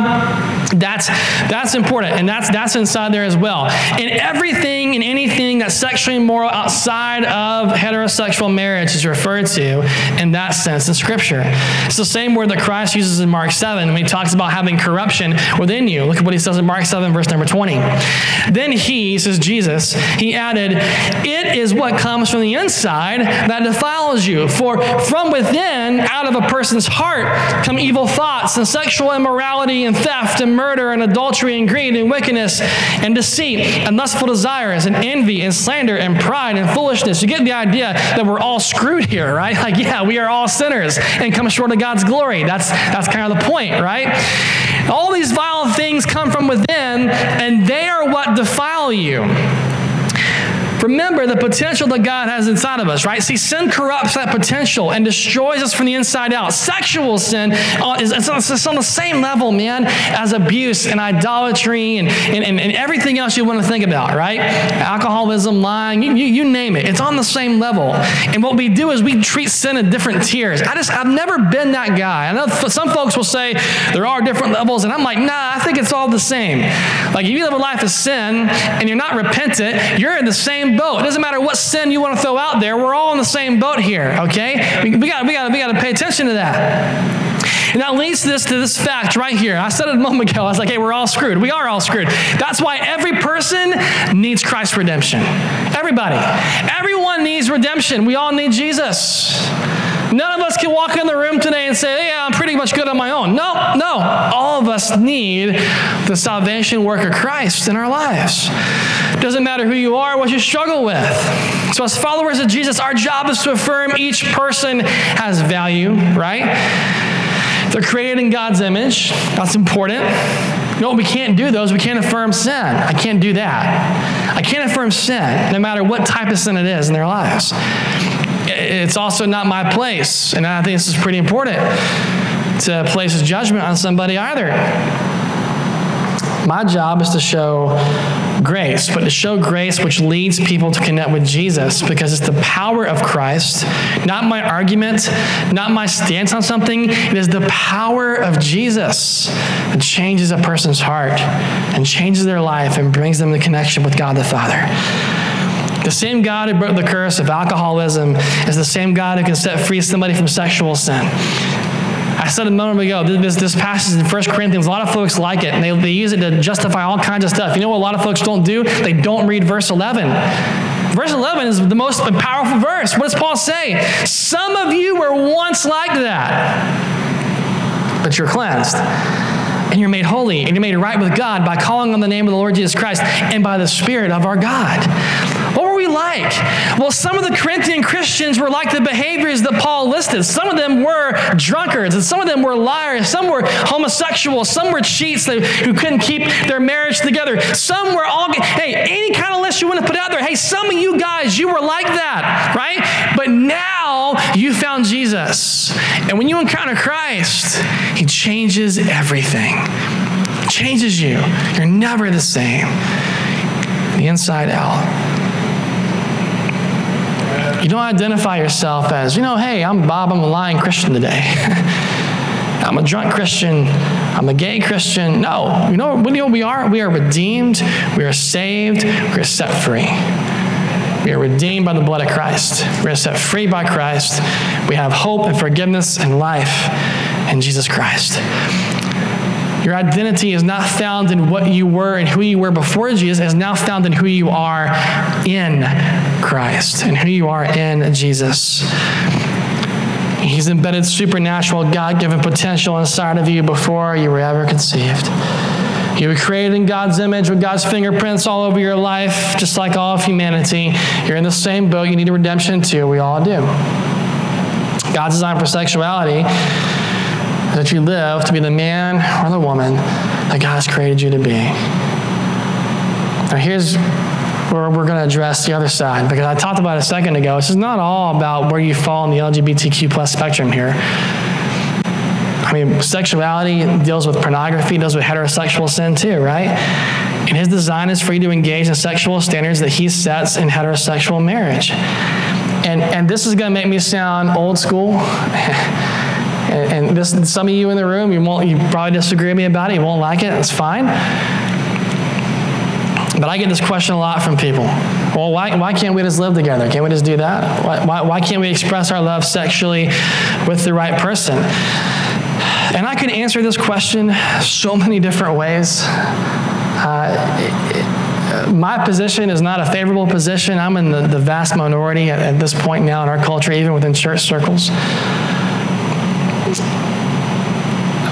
that's, that's important. And that's, that's inside there as well. And everything and anything that's sexually immoral outside of heterosexual marriage is referred to in that sense in Scripture. It's the same word that Christ uses in Mark 7 when he talks about having corruption within you. Look at what he says in Mark 7, verse number 20. Then he, says Jesus, he added, It is what comes from the inside that defiles you. For from within, out of a person's heart, come evil thoughts and sexual immorality and theft and murder and adultery and greed and wickedness and deceit and lustful desires and envy and slander and pride and foolishness. You get the idea that we're all screwed here, right? Like, yeah, we are all sinners and come short of God's glory. That's, that's kind of the point, right? All these vile things come from within, and they are what defile you. Remember the potential that God has inside of us, right? See, sin corrupts that potential and destroys us from the inside out. Sexual sin uh, is it's on the same level, man, as abuse and idolatry and, and, and, and everything else you want to think about, right? Alcoholism, lying, you, you, you name it. It's on the same level. And what we do is we treat sin in different tiers. I just, I've never been that guy. I know some folks will say there are different levels, and I'm like, nah, I think it's all the same. Like if you live a life of sin and you're not repentant, you're in the same boat. It doesn't matter what sin you want to throw out there. We're all in the same boat here, okay? We, we got we got we got to pay attention to that. And that leads this to this fact right here. I said it a moment ago. I was like, hey, we're all screwed. We are all screwed. That's why every person needs Christ's redemption. Everybody. Everyone needs redemption. We all need Jesus. None of us can walk in the room today and say, yeah, I'm pretty much good on my own. No, no. All of us need the salvation work of Christ in our lives. Doesn't matter who you are, what you struggle with. So, as followers of Jesus, our job is to affirm each person has value, right? They're created in God's image. That's important. What we can't do those? We can't affirm sin. I can't do that. I can't affirm sin, no matter what type of sin it is in their lives it's also not my place. And I think this is pretty important to place judgment on somebody either. My job is to show grace, but to show grace which leads people to connect with Jesus because it's the power of Christ, not my argument, not my stance on something. It is the power of Jesus that changes a person's heart and changes their life and brings them the connection with God the Father. The same God who broke the curse of alcoholism is the same God who can set free somebody from sexual sin. I said a moment ago, this, this passage in 1 Corinthians, a lot of folks like it, and they, they use it to justify all kinds of stuff. You know what a lot of folks don't do? They don't read verse 11. Verse 11 is the most powerful verse. What does Paul say? Some of you were once like that, but you're cleansed and you're made holy and you're made right with God by calling on the name of the Lord Jesus Christ and by the Spirit of our God. Like? Well, some of the Corinthian Christians were like the behaviors that Paul listed. Some of them were drunkards, and some of them were liars. Some were homosexuals. Some were cheats who couldn't keep their marriage together. Some were all, hey, any kind of list you want to put out there. Hey, some of you guys, you were like that, right? But now you found Jesus. And when you encounter Christ, he changes everything. Changes you. You're never the same. The inside out. You don't identify yourself as, you know, hey, I'm Bob, I'm a lying Christian today. <laughs> I'm a drunk Christian. I'm a gay Christian. No. You know, what we are? We are redeemed. We are saved. We are set free. We are redeemed by the blood of Christ. We are set free by Christ. We have hope and forgiveness and life in Jesus Christ. Your identity is not found in what you were and who you were before Jesus, is now found in who you are in Christ and who you are in Jesus. He's embedded supernatural, God given potential inside of you before you were ever conceived. You were created in God's image with God's fingerprints all over your life, just like all of humanity. You're in the same boat. You need a redemption too. We all do. God's design for sexuality that you live to be the man or the woman that God has created you to be. Now, here's where we're going to address the other side because I talked about it a second ago. This is not all about where you fall in the LGBTQ plus spectrum here. I mean, sexuality deals with pornography, deals with heterosexual sin too, right? And his design is for you to engage in sexual standards that he sets in heterosexual marriage. And, and this is going to make me sound old school. <laughs> and, and this, some of you in the room, you won't, you probably disagree with me about it. You won't like it. It's fine. But I get this question a lot from people. Well, why, why can't we just live together? Can't we just do that? Why, why, why can't we express our love sexually with the right person? And I could answer this question so many different ways. Uh, my position is not a favorable position. I'm in the, the vast minority at, at this point now in our culture, even within church circles.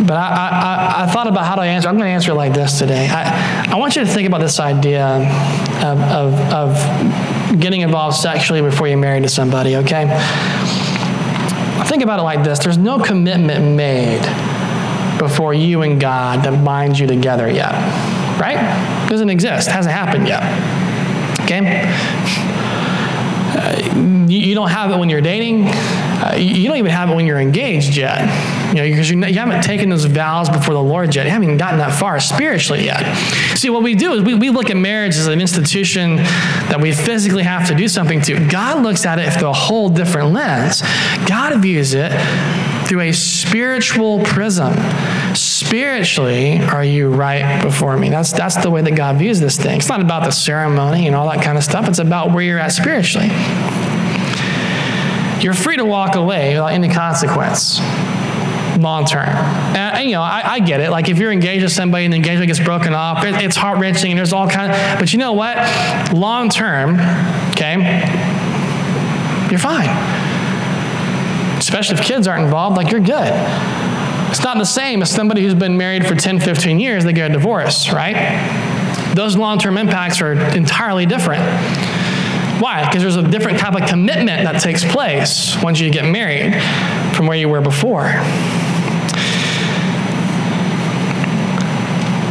But I, I, I, thought about how to answer. I'm going to answer it like this today. I, I want you to think about this idea of, of, of getting involved sexually before you're married to somebody, okay? Think about it like this there's no commitment made before you and God that binds you together yet, right? It doesn't exist, hasn't happened yet. Okay? Uh, you, don't have it when you're dating. Uh, you don't even have it when you're engaged yet. You know, because you, you haven't taken those vows before the Lord yet. You haven't even gotten that far spiritually yet. See, what we do is we, we look at marriage as an institution that we physically have to do something to. God looks at it through a whole different lens. God views it through a spiritual prism. Spiritually, are you right before me? That's, that's the way that God views this thing. It's not about the ceremony and all that kind of stuff, it's about where you're at spiritually. You're free to walk away without any consequence long term. And, you know, I, I, get it. Like if you're engaged with somebody and the engagement gets broken off, it, it's heart wrenching and there's all kind. But you know what? Long term, okay, you're fine. Especially if kids aren't involved, like you're good. It's not the same as somebody who's been married for 10, 15 years, they get a divorce, right? Those long term impacts are entirely different. Why? Because there's a different type of commitment that takes place once you get married from where you were before.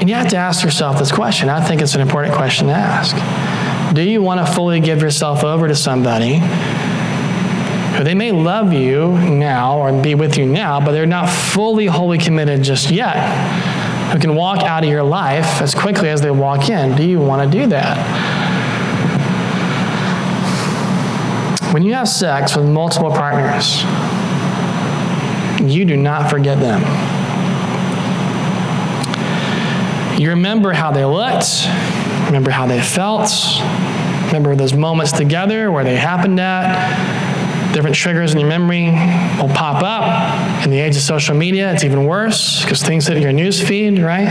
And you have to ask yourself this question. I think it's an important question to ask. Do you want to fully give yourself over to somebody who they may love you now or be with you now, but they're not fully, wholly committed just yet? Who can walk out of your life as quickly as they walk in? Do you want to do that? When you have sex with multiple partners, you do not forget them. You remember how they looked, remember how they felt, remember those moments together where they happened at. Different triggers in your memory will pop up. In the age of social media, it's even worse because things hit your newsfeed, right?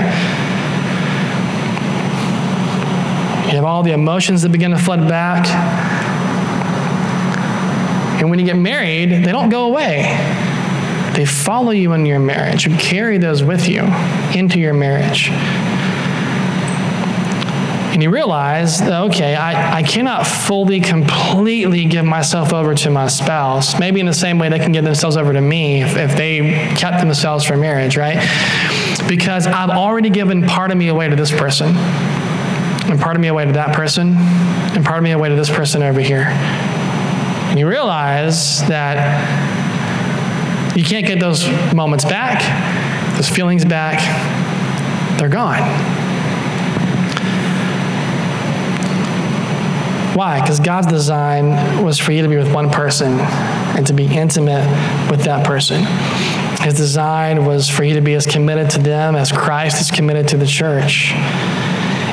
You have all the emotions that begin to flood back. And when you get married, they don't go away. They follow you in your marriage. You carry those with you into your marriage and you realize that, okay, I, I cannot fully, completely give myself over to my spouse. Maybe in the same way they can give themselves over to me if, if they kept themselves for marriage, right? Because I've already given part of me away to this person, and part of me away to that person, and part of me away to this person over here. And you realize that you can't get those moments back, those feelings back, they're gone. Why? Because God's design was for you to be with one person and to be intimate with that person. His design was for you to be as committed to them as Christ is committed to the church.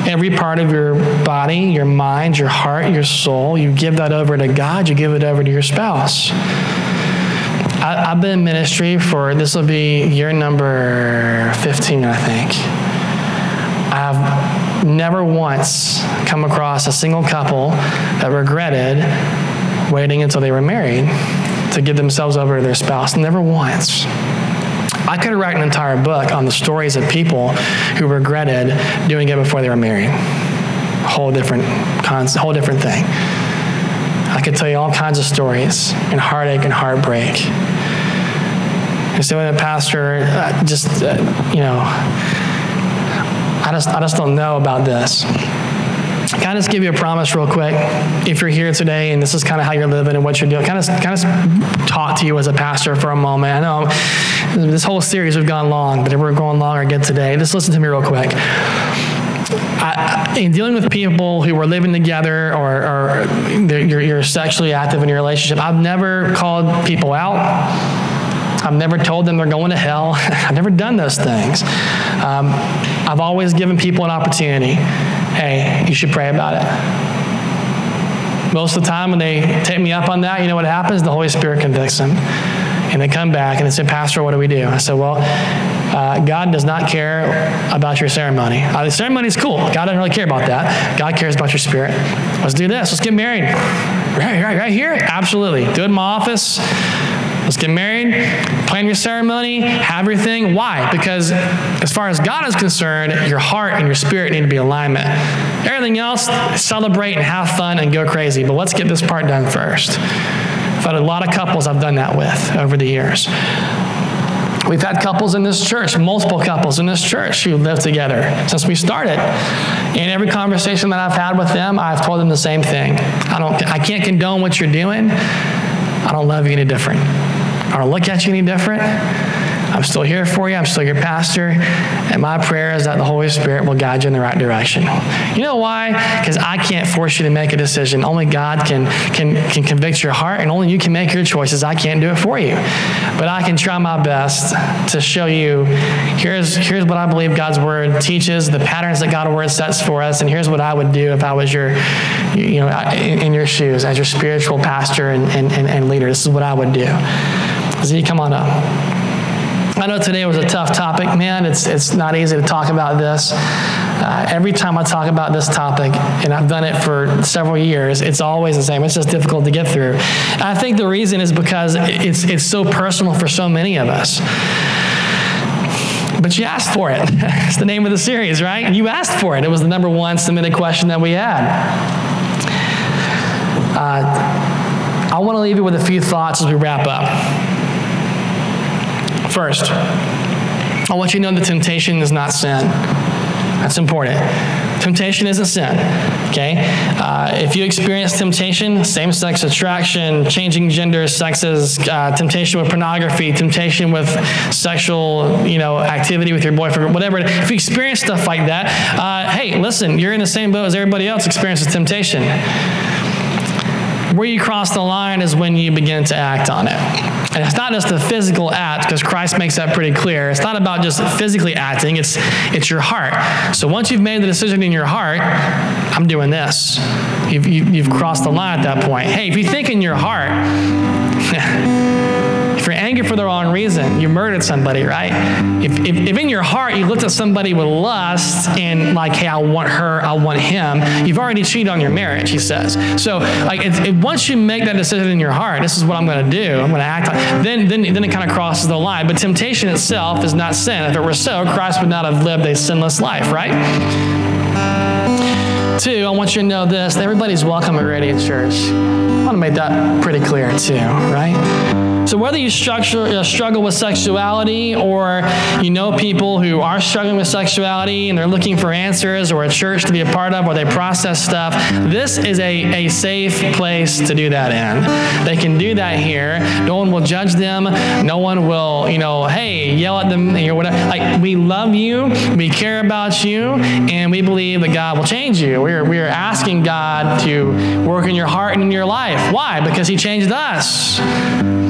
Every part of your body, your mind, your heart, your soul, you give that over to God, you give it over to your spouse. I, have been in ministry for, this will be year number 15, I think. I've never once come across a single couple that regretted waiting until they were married to give themselves over to their spouse. Never once. I could write an entire book on the stories of people who regretted doing it before they were married. Whole different, whole different thing. I could tell you all kinds of stories and heartache and heartbreak. And so, the pastor, uh, just uh, you know, I just I just don't know about this. Can I just give you a promise real quick? If you're here today and this is kind of how you're living and what you're doing, kind of, kind of talk to you as a pastor for a moment. I know this whole series we've gone long, but if we're going long again today, just listen to me real quick. I, in dealing with people who are living together or, or you're, you're sexually active in your relationship, I've never called people out. I've never told them they're going to hell. <laughs> I've never done those things. Um, I've always given people an opportunity hey, you should pray about it. Most of the time when they take me up on that, you know what happens? The Holy Spirit convicts them. And they come back and they say, Pastor, what do we do? I said, Well, uh, God does not care about your ceremony. Uh, the ceremony is cool. God doesn't really care about that. God cares about your spirit. Let's do this. Let's get married. Right, right, right here? Absolutely. Do it in my office. Let's get married, plan your ceremony, have your thing. Why? Because as far as God is concerned, your heart and your spirit need to be alignment. Everything else, celebrate and have fun and go crazy. But let's get this part done first. I've had a lot of couples I've done that with over the years. We've had couples in this church, multiple couples in this church who live together since we started. In every conversation that I've had with them, I've told them the same thing. I don't I can't condone what you're doing. I don't love you any different. I don't look at you any different. I'm still here for you. I'm still your pastor. And my prayer is that the Holy Spirit will guide you in the right direction. You know why? Because I can't force you to make a decision. Only God can, can, can convict your heart, and only you can make your choices. I can't do it for you. But I can try my best to show you here's, here's what I believe God's Word teaches, the patterns that God's Word sets for us, and here's what I would do if I was your, you know, in, in your shoes as your spiritual pastor and, and, and, and leader. This is what I would do. Z, come on up. I know today was a tough topic, man. It's, it's not easy to talk about this. Uh, every time I talk about this topic, and I've done it for several years, it's always the same. It's just difficult to get through. I think the reason is because it's, it's so personal for so many of us. But you asked for it. <laughs> it's the name of the series, right? You asked for it. It was the number one submitted question that we had. Uh, I want to leave you with a few thoughts as we wrap up. First, I want you to know that temptation is not sin. That's important. Temptation isn't sin. Okay? Uh, if you experience temptation, same sex attraction, changing gender, sexes, uh, temptation with pornography, temptation with sexual you know, activity with your boyfriend, whatever, if you experience stuff like that, uh, hey, listen, you're in the same boat as everybody else experiences temptation. Where you cross the line is when you begin to act on it. And it's not just the physical act, because Christ makes that pretty clear. It's not about just physically acting, it's, it's your heart. So once you've made the decision in your heart, I'm doing this, you've, you've crossed the line at that point. Hey, if you think in your heart, <laughs> If you're angry for the wrong reason, you murdered somebody, right? If, if, if, in your heart you looked at somebody with lust and like, hey, I want her, I want him, you've already cheated on your marriage, he says. So like, it, once you make that decision in your heart, this is what I'm going to do, I'm going to act on, then, then, then it kind of crosses the line. But temptation itself is not sin. If it were so, Christ would not have lived a sinless life, right? Two, I want you to know this everybody's welcome at Radiant Church. I want to make that pretty clear, too, right? So, whether you uh, struggle with sexuality or you know people who are struggling with sexuality and they're looking for answers or a church to be a part of where they process stuff, this is a, a safe place to do that in. They can do that here. No one will judge them. No one will, you know, hey, yell at them or whatever. Like, we love you, we care about you, and we believe that God will change you. We're, we're asking God to work in your heart and in your life. Why? Because He changed us.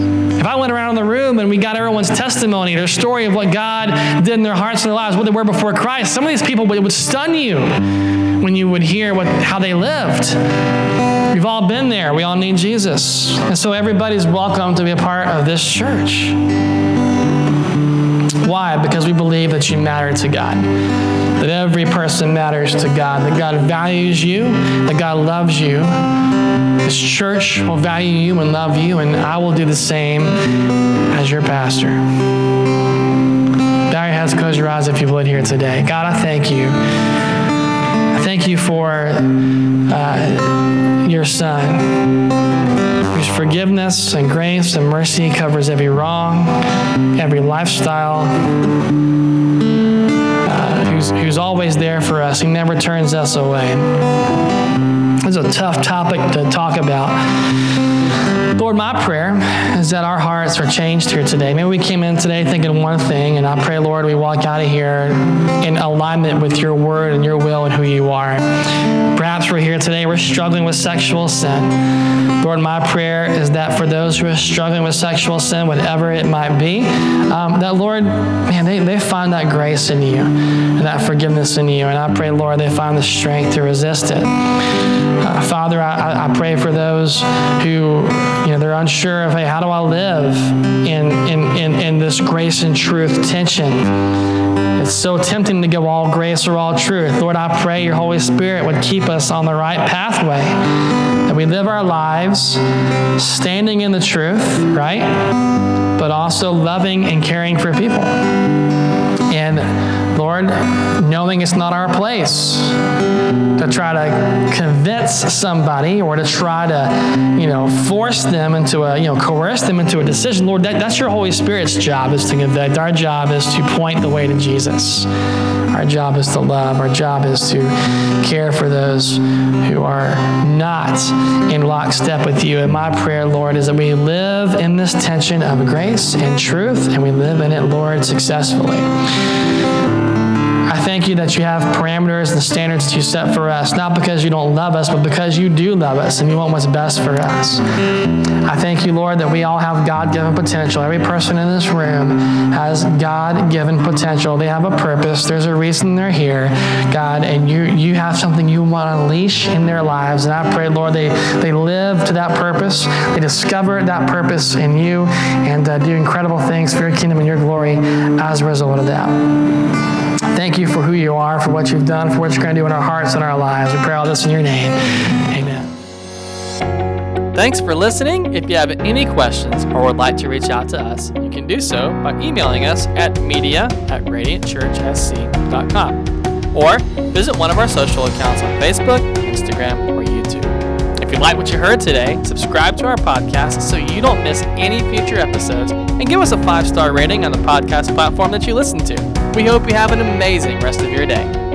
If I went around the room and we got everyone's testimony, their story of what God did in their hearts and their lives, what they were before Christ, some of these people it would stun you when you would hear what, how they lived. We've all been there. We all need Jesus. And so everybody's welcome to be a part of this church. Why? Because we believe that you matter to God. That every person matters to God. That God values you. That God loves you this church will value you and love you, and I will do the same as your pastor. Bow your heads, close your eyes if you would here today. God, I thank you. I thank you for uh, your Son, whose forgiveness and grace and mercy covers every wrong, every lifestyle, who's, who's always there for us. He never turns us away. It's a tough topic to talk about. Lord, my prayer is that our hearts are changed here today. Maybe we came in today thinking one thing, and I pray, Lord, we walk out of here in alignment with your word and your will and who you are. Perhaps we're here today, we're struggling with sexual sin. Lord, my prayer is that for those who are struggling with sexual sin, whatever it might be, um, that, Lord, man, they, they find that grace in you and that forgiveness in you. And I pray, Lord, they find the strength to resist it. Uh, Father, I, I pray for those who, you know, they're unsure of, hey, how do I live in, in, in, in this grace and truth tension? It's so tempting to go all grace or all truth. Lord, I pray your Holy Spirit would keep us on the right pathway, that we live our lives standing in the truth, right? But also loving and caring for people. And Lord, knowing it's not our place to try to convince somebody or to try to, you know, force them into a, you know, coerce them into a decision. Lord, that, that's your Holy Spirit's job is to convict. Our job is to point the way to Jesus. Our job is to love. Our job is to care for those who are not in lockstep with you. And my prayer, Lord, is that we live in this tension of grace and truth, and we live in it, Lord, successfully thank you that you have parameters and standards that you set for us, not because you don't love us, but because you do love us and you want what's best for us. I thank you, Lord, that we all have God given potential. Every person in this room has God given potential. They have a purpose, there's a reason they're here, God, and you, you have something you want to unleash in their lives. And I pray, Lord, they, they live to that purpose, they discover that purpose in you, and uh, do incredible things for your kingdom and your glory as a result of that. Thank you for who you are, for what you've done, for what you're going to do in our hearts and our lives. We pray all this in your name. Amen. Thanks for listening. If you have any questions or would like to reach out to us, you can do so by emailing us at media at radiantchurchsc.com or visit one of our social accounts on Facebook, Instagram, you like what you heard today, subscribe to our podcast so you don't miss any future episodes and give us a five star rating on the podcast platform that you listen to. We hope you have an amazing rest of your day.